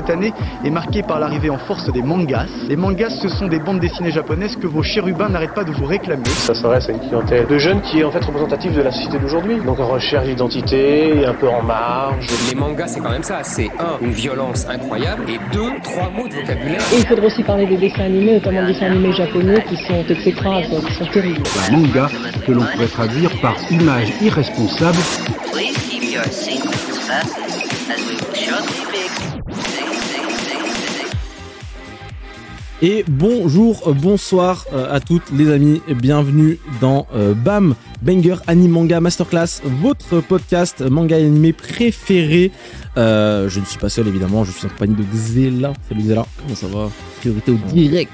cette année est marquée par l'arrivée en force des mangas. Les mangas, ce sont des bandes dessinées japonaises que vos chérubins n'arrêtent pas de vous réclamer. Ça s'adresse à une clientèle de jeunes qui est en fait représentative de la société d'aujourd'hui. Donc en recherche d'identité, un peu en marge. Les mangas, c'est quand même ça. C'est un, une violence incroyable, et deux, trois mots de vocabulaire. Et il faudrait aussi parler des dessins animés, notamment des dessins animés japonais qui sont exécrables, qui sont terribles. Un manga que l'on pourrait traduire par image irresponsable. Please keep your seatbelts fastened as we will shortly begin. Et bonjour, bonsoir euh, à toutes les amis, bienvenue dans euh, BAM, Banger Anime Manga Masterclass, votre podcast manga et animé préféré. Euh, je ne suis pas seul évidemment, je suis en compagnie de Xela. Salut Xela, comment ça va? Priorité au direct.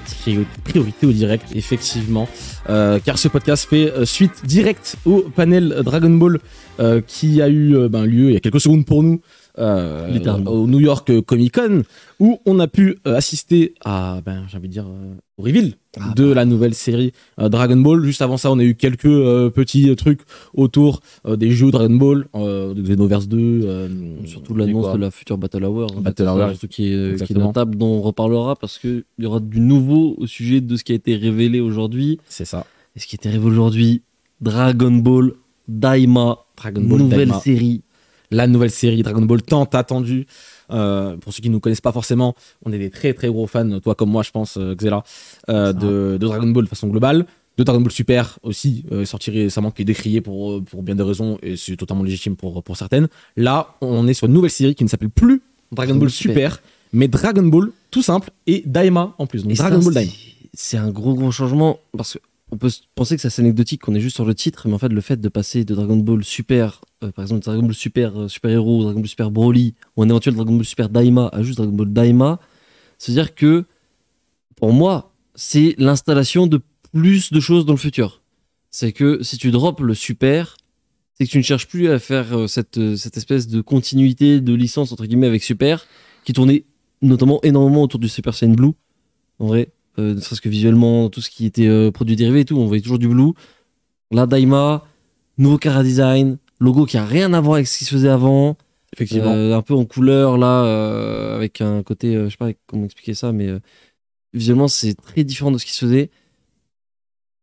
Priorité au direct, effectivement. Euh, car ce podcast fait euh, suite directe au panel Dragon Ball euh, qui a eu euh, ben, lieu il y a quelques secondes pour nous. euh, au New York Comic Con où on a pu euh, assister à ben j'ai envie de dire euh, reveal Ah, de la nouvelle série euh, Dragon Ball juste avant ça on a eu quelques euh, petits trucs autour euh, des jeux Dragon Ball de Xenoverse 2 euh, Surtout l'annonce de la future Battle Hour. en Battle fait, Hour, qui est, qui est notable, dont on reparlera parce qu'il y aura du nouveau au sujet de ce qui a été révélé aujourd'hui. c'est ça Et ce qui a été révélé aujourd'hui, Dragon Ball Daima, Dragon Ball nouvelle Daima. série. la nouvelle série Dragon Ball tant attendue. Euh, pour ceux qui ne nous connaissent pas forcément, on est des très très gros fans, toi comme moi je pense, euh, Xela, euh, de, de Dragon Ball de façon globale. De Dragon Ball Super aussi, sorti récemment, qui est décrié pour, pour bien des raisons, et c'est totalement légitime pour, pour certaines. Là, on est sur une nouvelle série qui ne s'appelle plus Dragon Ball Super, mais Dragon Ball tout simple, et Daima en plus. Donc Et Dragon ça, Ball Daima. c'est- un gros gros changement parce qu'on peut se- penser que c'est anecdotique, qu'on est juste sur le titre, mais en fait le fait de passer de Dragon Ball Super, euh, par exemple Dragon Ball Super euh, Super Hero, Dragon Ball Super Broly, ou un éventuel Dragon Ball Super Daima à juste Dragon Ball Daima, c'est-à-dire que pour moi c'est l'installation de plus de choses dans le futur. C'est que si tu drops le Super, c'est que tu ne cherches plus à faire euh, cette, cette espèce de continuité de licence entre guillemets avec Super, qui tournait notamment énormément autour du Super Saiyan Blue, en vrai, euh, ne serait-ce que visuellement, tout ce qui était euh, produit dérivé et tout, on voyait toujours du Blue. Là, Daima, nouveau cara design, logo qui a rien à voir avec ce qui se faisait avant, Effectivement. euh, un peu en couleur là, euh, avec un côté, je sais pas comment expliquer ça, mais visuellement c'est très différent de ce qui se faisait.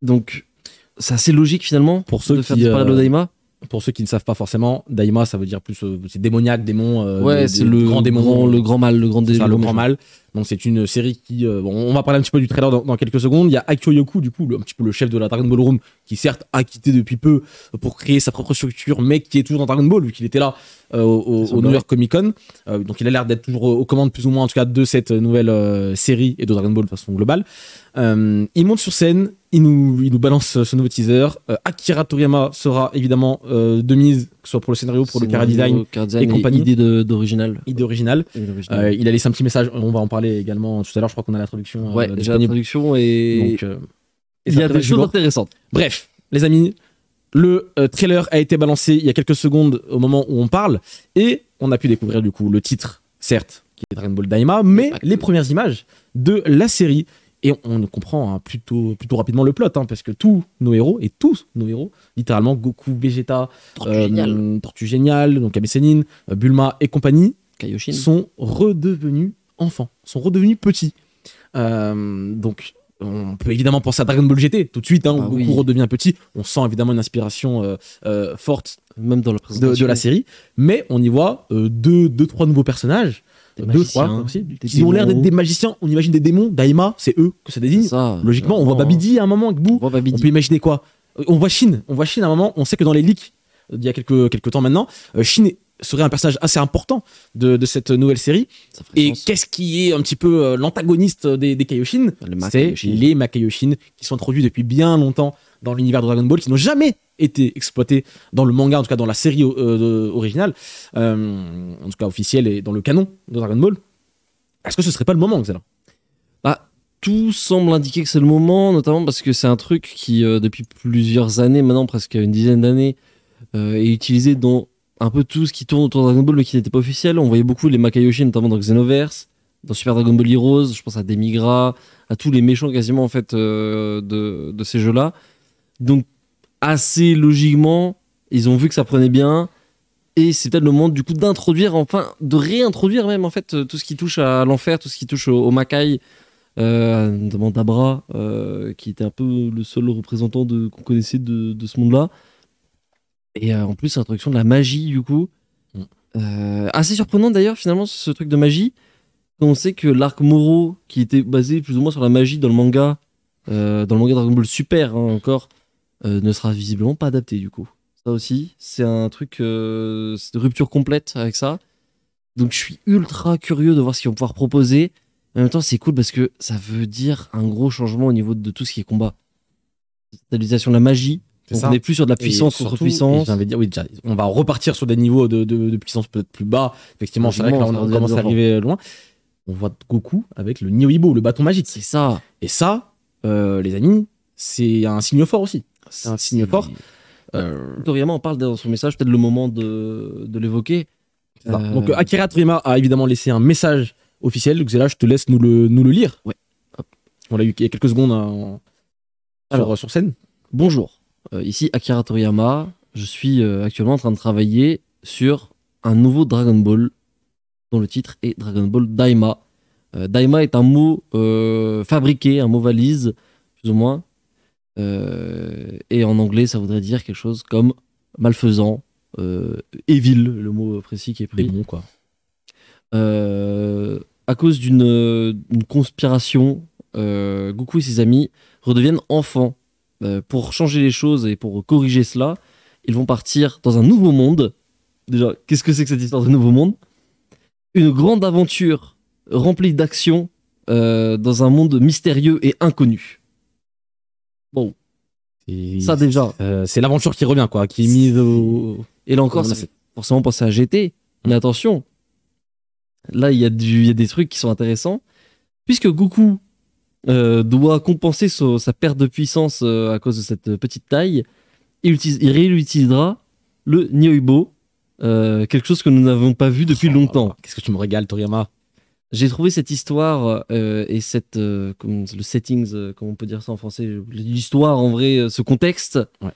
Donc c'est assez logique finalement Pour ceux de faire qui, disparaître euh, le Daima. Pour ceux qui ne savent pas forcément, Daima ça veut dire plus c'est démoniaque, démon, euh, ouais, c'est le grand démon, le grand mal, le grand, dé- ça, le grand mal. Donc c'est une série qui, euh, bon, on va parler un petit peu du trailer dans, dans quelques secondes. Il y a Akio Yoku, du coup, le- un petit peu le chef de la Dragon Ball Room, qui certes a quitté depuis peu pour créer sa propre structure, mais qui est toujours dans Dragon Ball, vu qu'il était là euh, au. New York Comic Con. Euh, donc il a l'air d'être toujours aux commandes, plus ou moins, en tout cas, de cette nouvelle série et de Dragon Ball de façon globale. Il monte sur scène, il nous, il nous balance ce nouveau teaser. Akira Toriyama sera évidemment de mise, que ce soit pour le scénario, pour le Chara design et compagnie. idée d'original. idée originale. Il a laissé un petit message, on va en parler également tout à l'heure, je crois qu'on a la traduction euh, ouais, j'ai la traduction et Donc, euh, et il y a des choses intéressantes. Bref, les amis, le euh, trailer a été balancé il y a quelques secondes au moment où on parle, et on a pu découvrir du coup le titre, certes, qui est Dragon Ball Daima, mais les premières images de la série. Et on, on comprend hein, plutôt, plutôt rapidement le plot, hein, parce que tous nos héros, et tous nos héros, littéralement Goku, Vegeta, euh, Tortue Géniale, donc Bulma et compagnie, Kaioshin. sont redevenus enfants, sont redevenus petits. Euh, donc, on peut évidemment penser à Dragon Ball GT tout de suite, hein, où Ah Goku oui. redevient petit. On sent évidemment une inspiration euh, euh, forte même dans la de, la série, mais on y voit deux, deux, trois nouveaux personnages. Des deux, trois aussi, qui ont l'air d'être des magiciens. On imagine des démons. Daima, c'est eux que ça désigne. Ça, Logiquement, on voit Babidi à un moment avec Boo. On peut imaginer quoi? On voit Shin. On voit Shin à un moment. On sait que dans les leaks d'il y a quelques, quelques temps maintenant, Shin serait un personnage assez important de, de cette nouvelle série. Et qu'est-ce qui est un petit peu euh, l'antagoniste des, des Kaioshin C'est les Makaioshin qui sont introduits depuis bien longtemps dans l'univers de Dragon Ball, qui n'ont jamais été exploités dans le manga, en tout cas dans la série euh, originale, euh, en tout cas officielle et dans le canon de Dragon Ball. Est-ce que ce serait pas le moment, Xela Bah, tout semble indiquer que c'est le moment, notamment parce que c'est un truc qui, euh, depuis plusieurs années, maintenant presque une dizaine d'années, est utilisé dans un peu tout ce qui tourne autour de Dragon Ball, mais qui n'était pas officiel. On voyait beaucoup les Makayoshi, notamment dans Xenoverse, dans Super Dragon Ball Heroes, je pense à Demigra, à tous les méchants quasiment en fait euh, de, ces jeux-là. Donc, assez logiquement, ils ont vu que ça prenait bien. Et c'est peut-être le moment du coup d'introduire, enfin, de réintroduire même en fait euh, tout ce qui touche à l'enfer, tout ce qui touche au, au Makai, euh, notamment Dabra, qui était un peu le seul représentant qu'on connaissait de ce monde-là. Et euh, en plus, l'introduction de la magie, du coup. Mm. Euh, assez surprenant d'ailleurs, finalement, ce truc de magie. Quand on sait que l'arc Moro, qui était basé plus ou moins sur la magie dans le manga, euh, dans le manga Dragon Ball Super hein, encore, ne sera visiblement pas adapté du coup. Ça aussi, c'est un truc, c'est de rupture complète avec ça. Donc je suis ultra curieux de voir ce qu'ils vont pouvoir proposer. En même temps, c'est cool parce que ça veut dire un gros changement au niveau de tout ce qui est combat. Stabilisation de la magie. On n'est plus sur de la puissance contre puissance. envie de dire, oui, déjà, on va repartir sur des niveaux de, de- de puissance peut-être plus bas. Effectivement, c'est vrai que là, on, on commence à arriver loin. On voit Goku avec le Niohibo, le bâton magique. C'est ça. Et ça, euh, les amis, c'est un signe fort aussi. C'est un signe fort. Euh, Toriyama en parle dans son message, peut-être le moment de, de l'évoquer. Euh, Donc euh, Akira Toriyama a évidemment laissé un message officiel. Donc c'est là, je te laisse nous le, nous le lire. Ouais. Hop. On l'a eu il y a quelques secondes en- sur, Alors. sur scène. Bonjour, ici Akira Toriyama. Je suis euh, actuellement en train de travailler sur un nouveau Dragon Ball dont le titre est Dragon Ball Daima. Euh, Daima est un mot euh, fabriqué, un mot valise, plus ou moins. Euh, et en anglais, ça voudrait dire quelque chose comme malfaisant, euh, evil, le mot précis qui est pris. bons, quoi. Euh, à cause d'une euh, d'une conspiration, euh, Goku et ses amis redeviennent enfants. Euh, pour changer les choses et pour corriger cela, ils vont partir dans un nouveau monde. Déjà, qu'est-ce que c'est que cette histoire de nouveau monde? Une grande aventure remplie d'actions euh, dans un monde mystérieux et inconnu. Bon, Et ça déjà. euh, c'est l'aventure qui revient, quoi, qui est mise au. Et là encore, ça fait forcément penser à GT. Mais attention, là, il y, y a des trucs qui sont intéressants. Puisque Goku euh, doit compenser so- sa perte de puissance euh, à cause de cette petite taille, il, utilise- il réutilisera le Nioibo, euh, quelque chose que nous n'avons pas vu depuis Oh, longtemps. Qu'est-ce que tu me régales, Toriyama? J'ai trouvé cette histoire et cette, comme le settings, comment on peut dire ça en français, l'histoire en vrai, ce contexte, Ouais.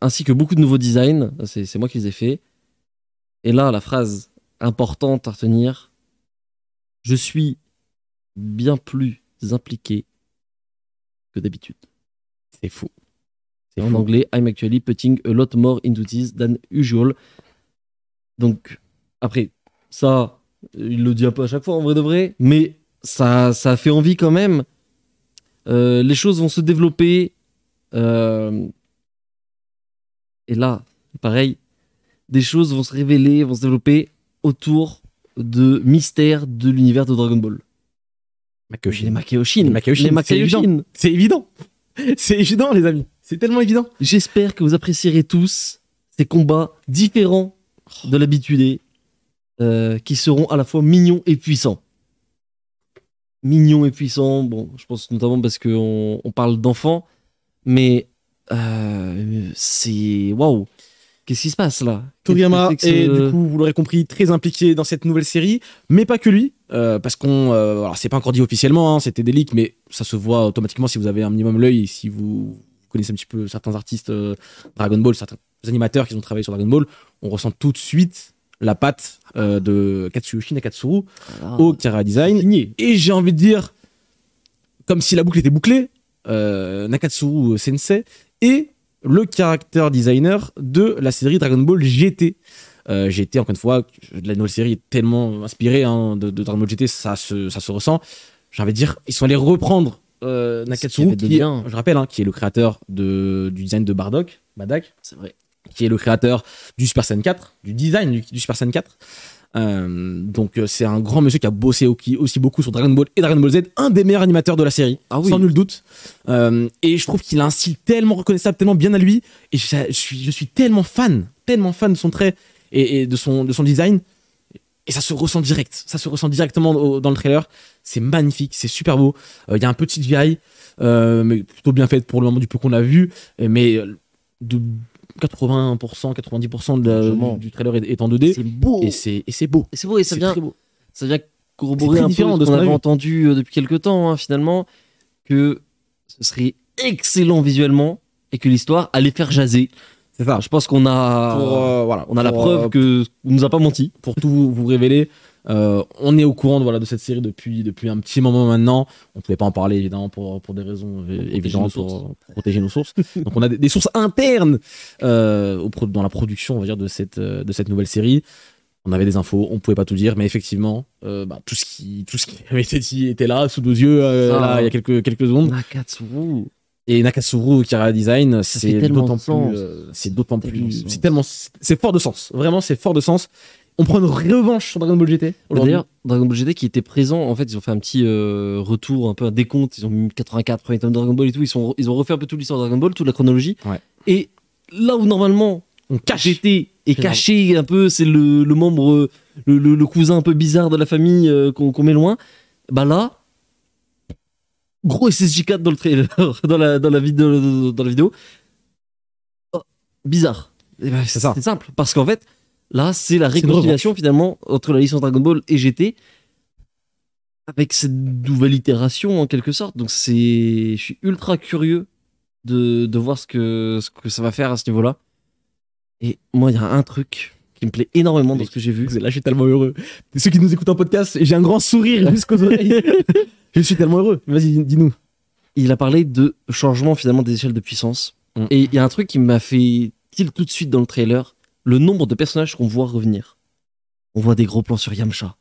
ainsi que beaucoup de nouveaux designs. C'est c'est moi qui les ai faits. Et là, la phrase importante à retenir je suis bien plus impliqué que d'habitude. C'est fou. C'est En fou. anglais, I'm actually putting a lot more into this than usual. Donc, après, ça, il le dit un peu à chaque fois en vrai de vrai, mais ça, ça fait envie quand même. Euh, les choses vont se développer. euh, et là, pareil, des choses vont se révéler, vont se développer autour de mystères de l'univers de Dragon Ball. Les Makeoshin. Les c'est évident. C'est évident. Les amis. C'est tellement évident. J'espère que vous apprécierez tous ces combats différents de l'habitude, euh, qui seront à la fois mignons et puissants. Mignons et puissants, bon, je pense notamment parce qu'on on parle d'enfants, mais euh, c'est waouh, qu'est-ce qui se passe là? Toriyama est, du coup, vous l'aurez compris, très impliqué dans cette nouvelle série, mais pas que lui, euh, parce qu'on, euh, alors c'est pas encore dit officiellement, hein, c'était des leaks, mais ça se voit automatiquement si vous avez un minimum l'œil, si vous connaissez un petit peu certains artistes euh, Dragon Ball, certains animateurs qui ont travaillé sur Dragon Ball, on ressent tout de suite la patte euh, de Katsuyoshi Nakatsuru Ah, au Kara Design. Et j'ai envie de dire, comme si la boucle était bouclée, Nakatsuru Sensei est le character designer de la série Dragon Ball GT. Euh, GT, encore une fois, la nouvelle série est tellement inspirée hein, de, de Dragon Ball GT, ça se, ça se ressent. J'ai envie de dire, ils sont allés reprendre euh, avait de qui est, je rappelle, hein, qui est le créateur de, du design de Bardock, Badak, c'est vrai. Qui est le créateur du Super Saiyan 4, du design du, du Super Saiyan 4. Euh, donc euh, c'est un grand monsieur qui a bossé aussi beaucoup sur Dragon Ball et Dragon Ball Z, un des meilleurs animateurs de la série, Ah oui. sans nul doute. Euh, et je trouve qu'il a un style tellement reconnaissable, tellement bien à lui, et je, je suis, je suis tellement fan, tellement fan de son trait et, et de, son, de son design. Et ça se ressent direct, ça se ressent directement au- dans le trailer. C'est magnifique, c'est super beau. Euh, Il y a un petit CGI, mais plutôt bien fait pour le moment du peu qu'on a vu, mais de 80%, 90% de la- Largement. du, du trailer est, est en 2D. C'est beau. Et c'est et c'est beau. Et c'est beau et ça vient, très beau. ça vient C'est corroborer un peu ce de ce qu'on avait vu. entendu euh, depuis quelques temps, hein, finalement, que ce serait excellent visuellement et que l'histoire allait faire jaser. C'est ça. Je pense qu'on a, Pour, euh, voilà, on a la preuve euh, que on nous a pas menti. pour tout vous, vous révéler. Euh, on est au courant de, voilà, de cette série depuis, depuis un petit moment maintenant. On pouvait pas en parler évidemment pour, pour des raisons euh, évidentes, pour, pour protéger nos sources. Donc on a des, des sources internes euh, dans la production, on va dire, de cette, de cette nouvelle série. On avait des infos, on pouvait pas tout dire, mais effectivement, euh, bah, tout ce qui, tout ce qui avait été dit était là sous nos yeux là, il y a quelques, quelques secondes. Nakatsuru. Et Nakatsuru Kira Design, c'est d'autant plus, c'est d'autant plus, c'est tellement, c'est fort de sens. Vraiment, c'est fort de sens. On prend une revanche sur Dragon Ball GT. aujourd'hui. D'ailleurs, Dragon Ball GT qui était présent, en fait, ils ont fait un petit euh, retour, un peu un décompte. Ils ont mis 84 premiers tomes de Dragon Ball et tout. Ils, sont, ils ont refait un peu toute l'histoire de Dragon Ball, toute la chronologie. Ouais. Et là où normalement on cache. GT est caché un peu, c'est le, le membre, le, le- le cousin un peu bizarre de la famille euh, qu'on met loin. Bah là, gros SSJ4 dans le trailer, dans la, dans la vidéo. Dans la vidéo. Oh, bizarre. Eh ben, C'est ça. C'est simple. Parce qu'en fait, là, c'est la réconciliation finalement entre la licence Dragon Ball et GT. Avec cette nouvelle itération en quelque sorte. Donc c'est. Je suis ultra curieux de, de voir ce que, ce que ça va faire à ce niveau-là. Et moi, il y a un truc qui me plaît énormément dans ce que j'ai vu. Là, je suis tellement heureux. Ceux qui nous écoutent en podcast, j'ai un grand sourire jusqu'aux oreilles. je suis tellement heureux. Vas-y, dis-nous. Il a parlé de changement finalement des échelles de puissance. Mm. Et il y a un truc qui m'a fait tilt tout de suite dans le trailer le nombre de personnages qu'on voit revenir. On voit des gros plans sur Yamcha,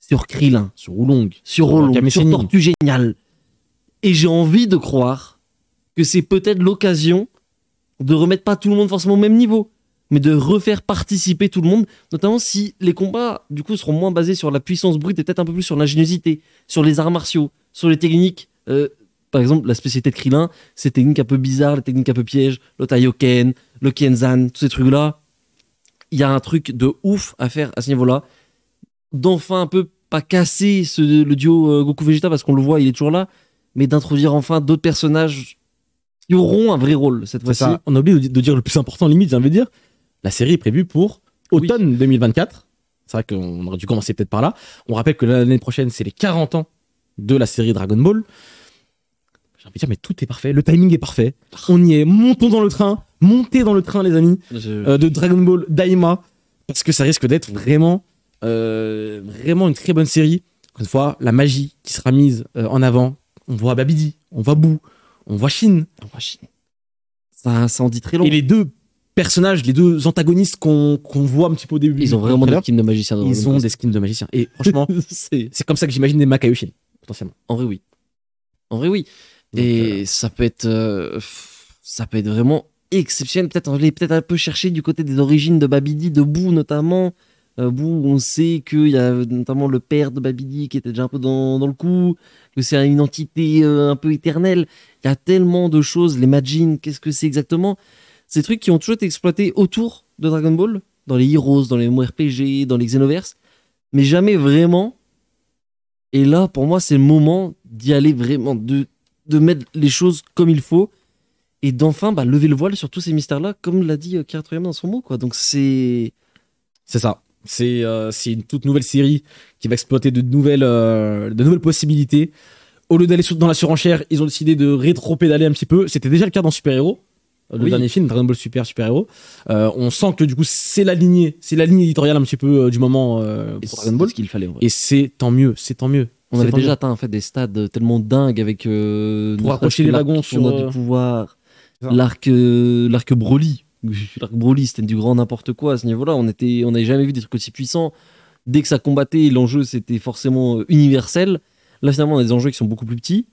sur Krillin, Sur Oolong. sur Kame sur. Tortue Génial. Et j'ai envie de croire que c'est peut-être l'occasion de remettre pas tout le monde forcément au même niveau, mais de refaire participer tout le monde, notamment si les combats du coup seront moins basés sur la puissance brute et peut-être un peu plus sur l'ingéniosité, sur les arts martiaux, sur les techniques. Euh, par exemple, la spécialité de Krillin, ces techniques un peu bizarres, les techniques un peu pièges, le Taioken, le Kenzan, tous ces trucs-là. Il y a un truc de ouf à faire à ce niveau-là. D'enfin un peu pas casser ce, le duo euh, Goku Vegeta parce qu'on le voit, il est toujours là, mais d'introduire enfin d'autres personnages qui auront un vrai rôle cette fois-ci. On a oublié de, de dire le plus important, limite, j'ai envie de dire. La série est prévue pour automne 2024. C'est vrai qu'on aurait dû commencer peut-être par là. On rappelle que l'année prochaine, c'est les 40 ans de la série Dragon Ball. J'ai envie de dire, mais tout est parfait. Le timing est parfait. On y est. Montons dans le train. Montez dans le train, les amis. Je- euh, de Dragon Ball Daima parce que ça risque d'être vraiment euh, vraiment une très bonne série encore une fois la magie qui sera mise euh, en avant on voit Babidi on voit Boo on voit Shin On va chier. Ça, ça en dit très long. et les deux personnages les deux antagonistes qu'on voit un petit peu au début Ils ont vraiment des skins de magiciens. dans ils ont des skins de magiciens et franchement C'est- comme ça que j'imagine des Makaioshin potentiellement En vrai, oui. En vrai, oui. Donc, Et ça peut être, euh, ça peut être vraiment exceptionnel. Peut-être, on l'est peut-être un peu cherché du côté des origines de Babidi, de Boo notamment. Euh, Boo, on sait qu'il y a notamment le père de Babidi qui était déjà un peu dans, dans le coup, que c'est une entité euh, un peu éternelle. Il y a tellement de choses. Les Majin, qu'est-ce que c'est exactement? Ces trucs qui ont toujours été exploités autour de Dragon Ball, dans les Heroes, dans les MMORPG, dans les Xenoverse, mais jamais vraiment et là, pour moi, c'est le moment d'y aller vraiment, de, de mettre les choses comme il faut et d'enfin bah, lever le voile sur tous ces mystères-là, comme l'a dit euh, Kira Toriyama dans son mot. Quoi. Donc c'est. C'est ça. C'est euh, une toute nouvelle série qui va exploiter de nouvelles, euh, de nouvelles possibilités. Au lieu d'aller dans la surenchère, ils ont décidé de rétro-pédaler un petit peu. C'était déjà le cas dans Super Hero, euh, le Oui. dernier film, Dragon Ball Super Super Hero. Euh, on sent que du coup, c'est la lignée, c'est la ligne éditoriale un petit peu du moment pour Dragon Ball. ce qu'il fallait. en vrai. Et c'est tant mieux, c'est tant mieux. On avait déjà mieux. atteint en fait, des stades tellement dingues avec. Pour accrocher les wagons sur, du pouvoir. L'arc euh, l'arc Broly. L'arc Broly, c'était du grand n'importe quoi à ce niveau-là. On était, on n'avait jamais vu des trucs aussi puissants. Dès que ça combattait, l'enjeu c'était forcément euh, universel. Là, finalement, on a des enjeux qui sont beaucoup plus petits,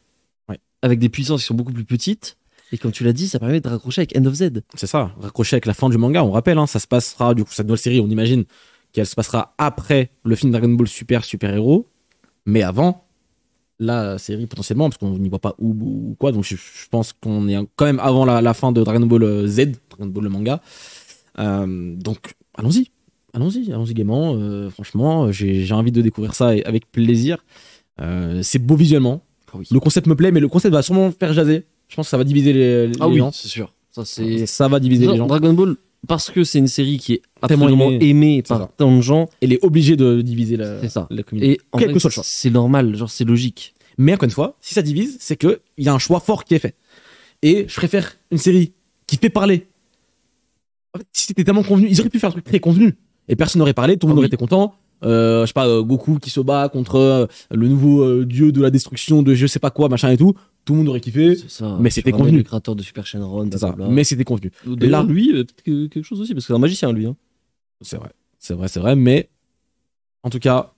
Ouais. avec des puissances qui sont beaucoup plus petites. Et comme tu l'as dit, ça permet de raccrocher avec End of Z. C'est ça, raccroché avec la fin du manga, on rappelle, hein, ça se passera, du coup, cette nouvelle série, on imagine qu'elle se passera après le film Dragon Ball Super Super Héros, mais avant la série potentiellement, parce qu'on n'y voit pas où ou quoi, donc je, je pense qu'on est quand même avant la, la fin de Dragon Ball euh, Z, Dragon Ball le manga. Euh, donc allons-y, allons-y, allons-y gaiement. euh, franchement, j'ai envie de découvrir ça et- avec plaisir. Euh, c'est beau visuellement, Ah oui. le concept me plaît, mais le concept va sûrement faire jaser. Je pense que ça va diviser les, les Ah oui, gens. c'est sûr. Ça va diviser les gens. Dragon Ball, parce que c'est une série qui est Tellement absolument aimée. par ça. tant de gens. Elle est obligée de diviser la, C'est ça. la communauté. Et en Quel vrai, que soit le choix. c'est normal, genre c'est logique. Mais encore une fois, si ça divise, c'est qu'il y a un choix fort qui est fait. Et je préfère une série qui fait parler En fait, c'était tellement convenu. Ils auraient pu faire un truc très convenu. Et personne n'aurait parlé, tout le monde Ah aurait été content. Euh, je sais pas, euh, Goku qui se bat contre euh, le nouveau dieu de la destruction de je sais pas quoi, machin et tout. Tout le monde aurait kiffé. Ça. mais c'était convenu. Le créateur de Super Shenron, ça. Mais c'était convenu. Là- lui, euh, peut-être que- quelque chose aussi, parce que c'est un magicien, lui. Hein. C'est vrai. C'est vrai, c'est vrai. Mais en tout cas,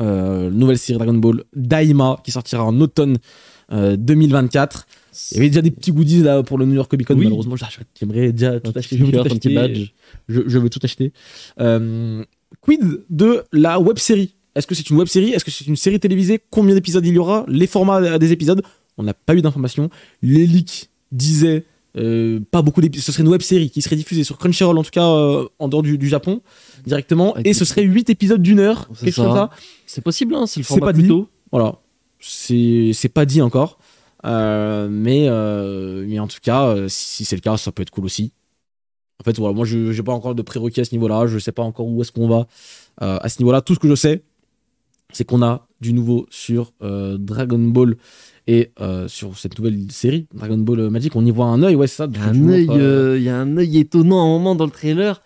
euh, nouvelle série Dragon Ball Daima qui sortira en automne euh, 2024. Il y avait déjà des petits goodies là pour le New York Comic Con. Oui. Malheureusement, j'aimerais déjà tout acheter. petit Je veux tout t-shirt, un petit acheter. badge. Je, je veux tout acheter. Euh, quid de la web série? Est-ce que c'est une web série? Est-ce que c'est une série télévisée? Combien d'épisodes il y aura? Les formats des épisodes? On n'a pas eu d'informations. Les leaks disaient euh, pas beaucoup d'épisodes. Ce serait une web série qui serait diffusée sur Crunchyroll, en tout cas euh, en dehors du, du Japon, directement. Avec Et ce serait 8 épisodes d'une heure, C'est quelque chose comme ça. ça. C'est possible, hein, c'est le format pas plus dit. Voilà. C'est pas dit encore. Euh, mais, euh, mais en tout cas, si, si c'est le cas, ça peut être cool aussi. En fait, voilà, moi, je n'ai pas encore de prérequis à ce niveau-là. Je sais pas encore où est-ce qu'on va à ce niveau-là. Tout ce que je sais, c'est qu'on a du nouveau sur Dragon Ball et euh, sur cette nouvelle série, Dragon Ball Magic. On y voit un œil, ouais, c'est ça. Il y que a tu un œil, montres, euh, euh, il y a un œil étonnant à un moment dans le trailer.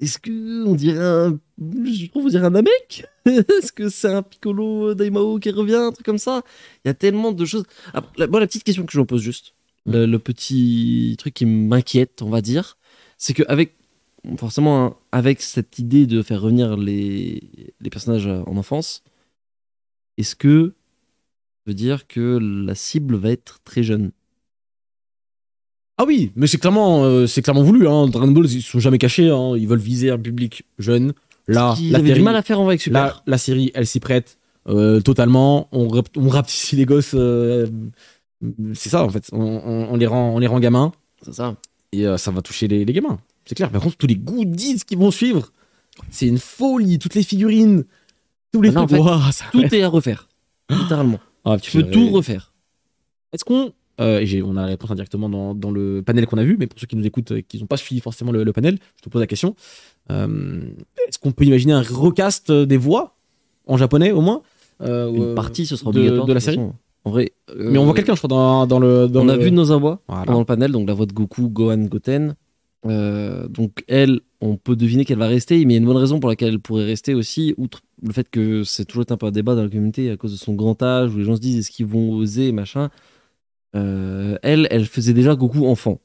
Est-ce que on dirait un, je trouve on dirait un Namek? Est-ce que c'est un Piccolo Daimao qui revient, un truc comme ça? Il y a tellement de choses. Après, la, moi, la petite question que je me pose juste, le, le petit truc qui m'inquiète, on va dire, c'est que avec forcément hein, avec cette idée de faire revenir les, les personnages en enfance, est-ce que veut dire que la cible va être très jeune Ah oui, mais c'est clairement, euh, c'est clairement voulu. Hein. Dragon Ball, ils sont jamais cachés. hein. Ils veulent viser un public jeune. Là, Ils la avaient du mal à faire en vrai avec Super. La, la série, elle s'y prête euh, totalement. On, on rapetisse les gosses. euh, c'est ça, en fait. On, on- on les rend, on les rend gamins. C'est ça. Et ça va toucher les, les gamins. C'est clair. Par contre, tous les goodies qui vont suivre, c'est une folie. Toutes les figurines, tous les Ah non, en fait, Tout est à refaire. Littéralement. Ah, Tu peux tout refaire. Est-ce qu'on. euh, on a la réponse indirectement dans, dans le panel qu'on a vu, mais pour ceux qui nous écoutent et qui n'ont pas suivi forcément le, le panel, je te pose la question. Euh, Est-ce qu'on peut imaginer un recast des voix en japonais au moins euh, Une euh, partie, ce sera obligatoire. de la série façon. En vrai. Mais on voit quelqu'un, je crois, dans, dans le. dans On a vu Nozawa Voilà. pendant le panel, donc la voix de Goku, Gohan, Goten. Donc elle, on peut deviner qu'elle va rester, mais il y a une bonne raison pour laquelle elle pourrait rester aussi, outre le fait que c'est toujours un peu un débat dans la communauté à cause de son grand âge, où les gens se disent est-ce qu'ils vont oser, machin. Euh, elle, elle faisait déjà Goku enfant. Donc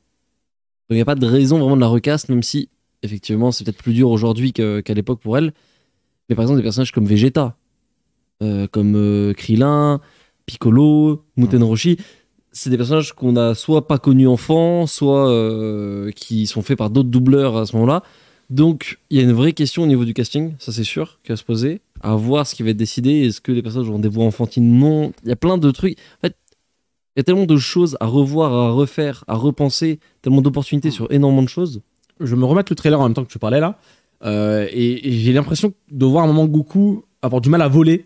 il n'y a pas de raison vraiment de la recaste, même si effectivement c'est peut-être plus dur aujourd'hui qu'à l'époque pour elle. Mais par exemple des personnages comme Vegeta, euh, comme euh, Krillin, Piccolo, Muten Roshi, c'est des personnages qu'on a soit pas connus enfant, soit euh, qui sont faits par d'autres doubleurs à ce moment-là. Donc il y a une vraie question au niveau du casting, ça c'est sûr, qui va se poser, à voir ce qui va être décidé. Est-ce que les personnages auront des voix enfantines? Non. Il y a plein de trucs. En fait, il y a tellement de choses à revoir, à refaire, à repenser, tellement d'opportunités sur énormément de choses. Je me remets le trailer en même temps que tu parlais là. Euh, et, et j'ai l'impression de voir un moment Goku avoir du mal à voler.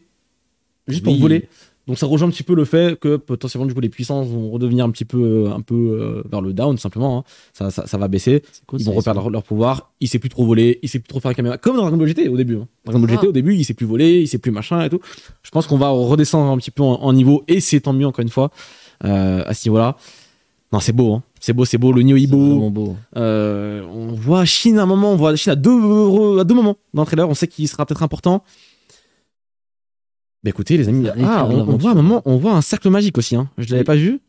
Juste pour voler. Donc ça rejoint un petit peu le fait que potentiellement du coup les puissances vont redevenir un petit peu, un peu euh, vers le down simplement. hein. Ça, ça, ça va baisser. Ils vont reperdre leur, leur pouvoir. Il sait plus trop voler. Il sait plus trop faire la caméra. Comme dans Dragon Ball GT au début. hein. Dragon Ball Ah. GT au début, il sait plus voler, il sait plus machin et tout. Je pense qu'on va redescendre un petit peu en, en niveau et c'est tant mieux encore une fois euh, à ce niveau-là. Non, c'est beau. Hein. C'est beau, c'est beau. Le C'est Ibo. beau. Euh, on voit Chine à un moment, on voit Chine à deux, à deux moments dans le trailer. On sait qu'il sera peut-être important. Bah écoutez, les amis, ah, on, voit un moment, on voit un cercle magique aussi. Hein. Je l'avais Oui. pas vu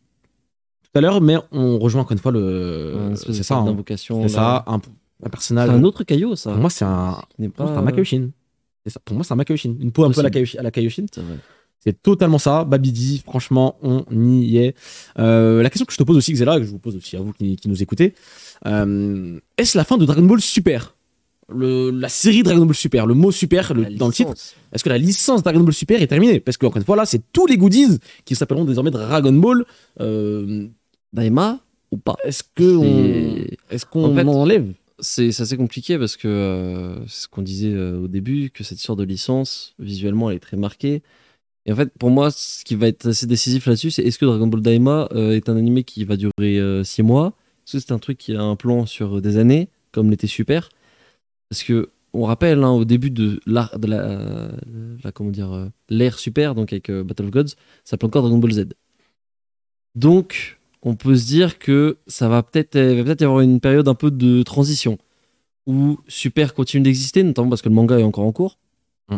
tout à l'heure, mais on rejoint encore une fois le. C'est ça, hein. c'est ça, un, un C'est personnage. un autre caillot, ça. Pour moi, c'est un, moi, pas. c'est un ça. Pour moi, c'est un Makaioshin. Une peau un peu à la. Kaioshin- à la Kaioshin. C'est totalement ça. Babidi, franchement, on y est. Euh, la question que je te pose aussi, Xela, que je vous pose aussi à vous qui, qui nous écoutez, euh, est-ce la fin de Dragon Ball Super? Le, La série Dragon Ball Super, le mot Super le- dans le titre, est-ce que la licence Dragon Ball Super est terminée? Parce que, encore une fois, là, c'est tous les goodies qui s'appelleront désormais Dragon Ball. Euh, Daima ou pas? est-ce que on, C'est- est-ce qu'on En fait, en enlève? C'est assez compliqué parce que euh, c'est ce qu'on disait euh, au début, que cette histoire de licence, visuellement, elle est très marquée. Et en fait, pour moi, ce qui va être assez décisif là-dessus, c'est est-ce que Dragon Ball Daima euh, est un animé qui va durer 6 mois? Est-ce que c'est un truc qui a un plan sur des années, comme l'était Super? Parce que on rappelle, hein, au début de l'art de la, la- comment dire euh, l'ère Super, donc avec euh, Battle of Gods, ça s'appelle encore Dragon Ball Z. Donc, on peut se dire que ça va peut-être, il va peut-être y avoir une période un peu de transition. où Super continue d'exister, notamment parce que le manga est encore en cours. Mm.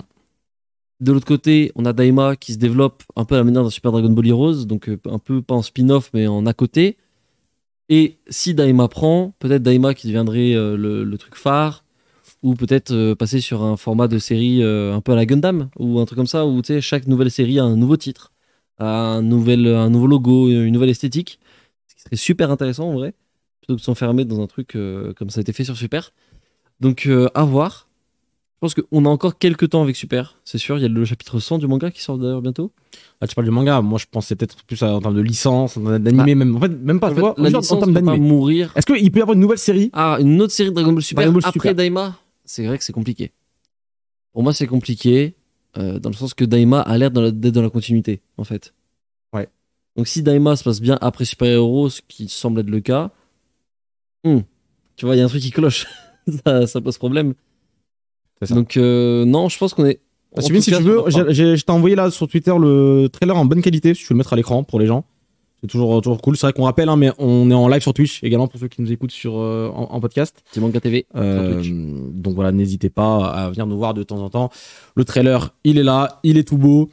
De l'autre côté, on a Daima qui se développe un peu à la manière d'un Super Dragon Ball Heroes, donc euh, un peu pas en spin-off mais en à côté. Et si Daima prend, peut-être Daima qui deviendrait euh, le, le truc phare, ou peut-être euh, passer sur un format de série euh, un peu à la Gundam, ou un truc comme ça, où tu sais, chaque nouvelle série a un nouveau titre, a un, nouvel, un nouveau logo, une nouvelle esthétique. Ce qui serait super intéressant en vrai, plutôt que de s'enfermer dans un truc euh, comme ça a été fait sur Super. Donc à voir. Je pense qu'on a encore quelques temps avec Super, c'est sûr. Il y a le chapitre 100 du manga qui sort d'ailleurs bientôt. Ah, tu parles du manga, moi je pensais peut-être plus à- en termes de licence, d'animé, même. En fait, même pas, En fait, vois, la licence en termes d'animé. mourir. Est-ce qu'il peut y avoir une nouvelle série? Ah, une autre série de Dragon Ball Super Dragon Ball après Super. Daima? C'est vrai que c'est compliqué. Pour moi, c'est compliqué euh, dans le sens que Daima a l'air dans la- d'être dans la continuité, en fait. Ouais. Donc si Daima se passe bien après Super Hero, ce qui semble être le cas, hmm, tu vois, il y a un truc qui cloche. ça, ça pose problème. C'est ça. Donc euh, non, je pense qu'on est. tout si cas, tu veux, je t'ai envoyé là sur Twitter le trailer en bonne qualité, si tu veux le mettre à l'écran pour les gens. C'est toujours, toujours cool. C'est vrai qu'on rappelle, hein, mais on est en live sur Twitch également pour ceux qui nous écoutent sur, euh, en, en podcast. C'est Manga TV. Euh, donc voilà, n'hésitez pas à venir nous voir de temps en temps. Le trailer, il est là, il est tout beau,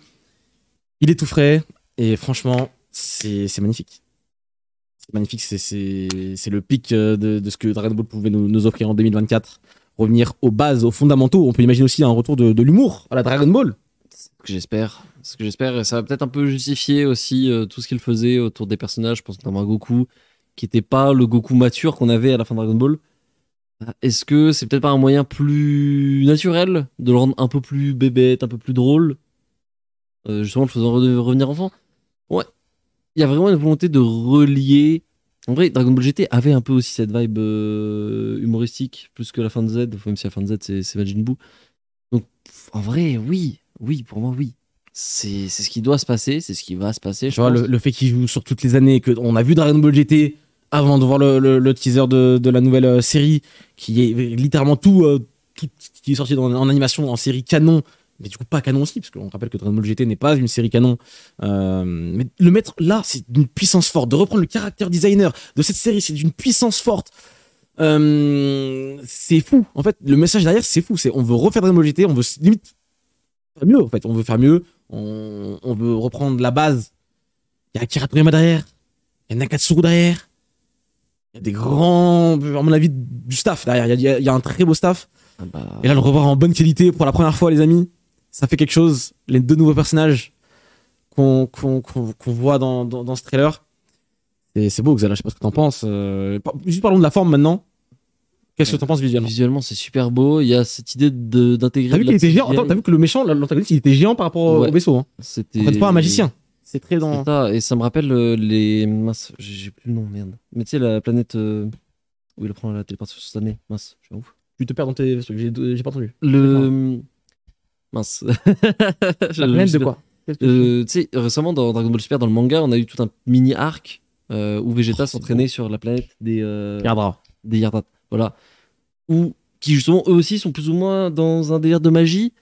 il est tout frais, et franchement, c'est magnifique. C'est magnifique, c'est- le pic euh, de, de ce que Dragon Ball pouvait nous, nous offrir en 2024. Revenir aux bases, aux fondamentaux. On peut imaginer aussi un retour de, de l'humour à la Dragon Ball. Ce que j'espère. Ce que j'espère, ça va peut-être un peu justifier aussi euh, tout ce qu'il faisait autour des personnages. Je pense notamment à Goku, qui n'était pas le Goku mature qu'on avait à la fin de Dragon Ball. Euh, Est-ce que c'est peut-être pas un moyen plus naturel de le rendre un peu plus bébête, un peu plus drôle euh, Justement, le faisant re- revenir enfant? Ouais. Il y a vraiment une volonté de relier. En vrai, Dragon Ball GT avait un peu aussi cette vibe euh, humoristique, plus que la fin de Z, même si la fin de Z, c'est Majin Buu. Donc, en vrai, oui, oui, pour moi, oui. C'est ce qui doit se passer, c'est ce qui va se passer. Je Tu vois, pense. le, le fait qu'il joue sur toutes les années, qu'on a vu Dragon Ball GT avant de voir le, le- le teaser de, de la nouvelle euh, série, qui est littéralement tout, euh, tout qui est sorti dans- en animation, en série canon, mais du coup pas canon aussi, parce qu'on rappelle que Dragon Ball GT n'est pas une série canon. Euh, mais le mettre là, c'est d'une puissance forte. De reprendre le caractère designer de cette série, c'est d'une puissance forte. Euh, c'est fou. En fait, le message derrière, c'est fou. C'est on veut refaire Dragon Ball GT, on veut limite faire mieux. En fait, on veut faire mieux. On, on veut reprendre la base. Il y a Akira Toriyama derrière. Il y a Nakatsuru derrière. Il y a des grands, à mon avis, du staff derrière. Il y a- il y, a, un très beau staff. Ah bah, Et là, le revoir en bonne qualité pour la première fois, les amis, ça fait quelque chose. Les deux nouveaux personnages qu'on voit dans, dans, dans ce trailer. Et c'est beau, Xala. Je sais pas ce que t'en penses. Euh, juste parlons de la forme maintenant. Qu'est-ce que t'en penses visuellement Visuellement, c'est super beau. Il y a cette idée de- d'intégrer. T'as vu qu'il était géant Attends, t'as vu que le méchant, l'antagoniste, il était géant par rapport au- Ouais. au vaisseau. Hein. C'était. En fait, pas un magicien. C'est très dans. ça, et ça me rappelle euh, les. Mince, j'ai plus le nom, merde. Mais tu sais, la planète euh, où il apprend la téléportation spontanée. Mince, je suis un ouf. Tu te perds dans tes vaisseaux. J'ai pas entendu. Le. Mince. La planète de quoi que Euh, tu sais, récemment dans Dragon Ball Super, dans le manga, on a eu tout un mini arc euh, où Vegeta Oh, s'entraînait sur la planète des, euh, tu Regardera. des Yardat. Voilà. Qui justement, eux aussi sont plus ou moins dans un délire de magie.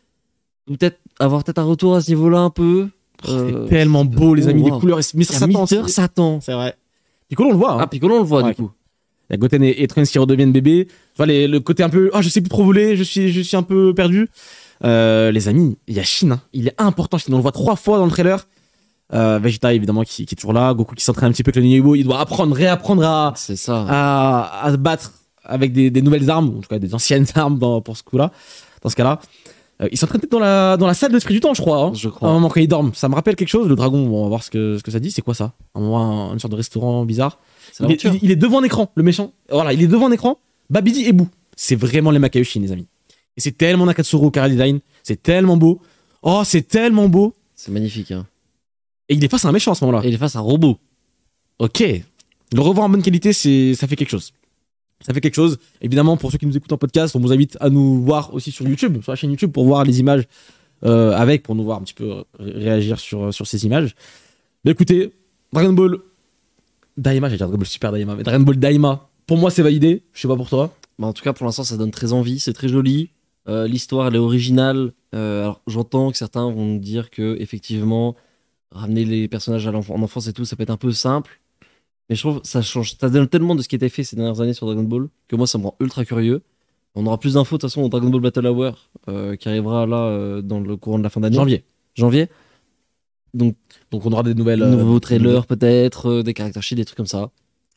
Ou peut-être avoir peut-être un retour à ce niveau-là un peu. Euh, C'est tellement beau, les oh, amis. Les wow. couleurs. A Satan. Satan. C'est vrai. Piccolo, on le voit. hein. Ah, Piccolo, on le voit Ouais. du coup. Il y a Goten et, et Trunks qui redeviennent bébés. Vois, les- le côté un peu, ah, je sais plus trop voler, je suis, je suis un peu perdu. Euh, les amis, il y a Shin. hein. Il est important, Shin. On le voit trois fois dans le trailer. Euh, Vegeta, évidemment, qui, qui est toujours là. Goku qui s'entraîne un petit peu avec le Ninjago. Il doit apprendre, réapprendre à, C'est ça. à, à se battre avec des, des nouvelles armes, en tout cas des anciennes armes dans, pour ce coup-là. Dans ce cas-là. Euh, il s'entraîne peut-être dans la, dans la salle de l'esprit du temps, je crois. hein. Je À un crois. moment quand il dorme. Ça me rappelle quelque chose. Le dragon, bon, on va voir ce que, ce que ça dit. C'est quoi ça? Un moment, un- une sorte de restaurant bizarre. Il est, l'aventure. il- il est devant un écran, le méchant. Voilà, il est devant un écran. Babidi et Boo. C'est vraiment les Makaioshin, les amis. Et c'est tellement Nakatsuru au Design. C'est tellement beau. Oh, c'est tellement beau. C'est magnifique. Hein. Et il est face à un méchant à ce moment-là. Et il est face à un robot. Ok. Le revoir en bonne qualité, c'est, ça fait quelque chose. Ça fait quelque chose. Évidemment, pour ceux qui nous écoutent en podcast, on vous invite à nous voir aussi sur YouTube, sur la chaîne YouTube, pour voir les images euh, avec, pour nous voir un petit peu ré- réagir sur, sur ces images. Mais écoutez, Dragon Ball Daima, j'allais dire Dragon Ball Super Daima, mais Dragon Ball Daima, pour moi, c'est validé. Je sais pas pour toi. Bah, en tout cas, pour l'instant, ça donne très envie. C'est très joli. Euh, L'histoire, elle est originale. Euh, alors, j'entends que certains vont dire que, effectivement, ramener les personnages en enfance et tout, ça peut être un peu simple. Mais je trouve que ça change. Ça donne tellement de ce qui a été fait ces dernières années sur Dragon Ball que moi, ça me rend ultra curieux. On aura plus d'infos de toute façon au Dragon Ball Battle Hour euh, qui arrivera là euh, dans le courant de la fin d'année. Janvier. Janvier. Donc, Donc on aura des nouvelles. euh, nouveaux trailers peut-être, euh, des caractères des trucs comme ça.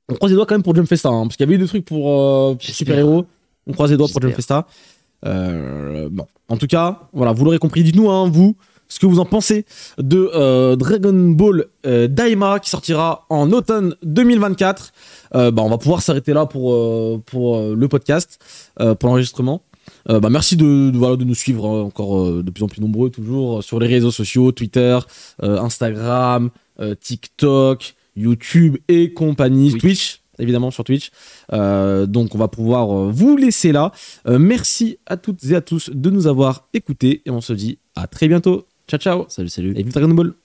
On croise les doigts quand même pour Jump Festa, hein, parce qu'il y avait eu des trucs pour, J'espère. super-héros. On croise les doigts pour Jump. Festa. Bon, en tout cas, voilà, vous l'aurez compris. Dites-nous, hein, vous, ce que vous en pensez de euh, Dragon Ball euh, Daima qui sortira en automne 2024. Euh, bah, on va pouvoir s'arrêter là pour, pour le podcast, pour l'enregistrement. Bah, merci de, de, voilà, de nous suivre hein, encore de plus en plus nombreux, toujours sur les réseaux sociaux, Twitter, Instagram, TikTok, YouTube et compagnie, Twitch. Twitch, évidemment sur Twitch. Euh, donc on va pouvoir vous laisser là. Euh, merci à toutes et à tous de nous avoir écoutés et on se dit à très bientôt. Ciao ciao Salut, salut. et vive Dragon Ball.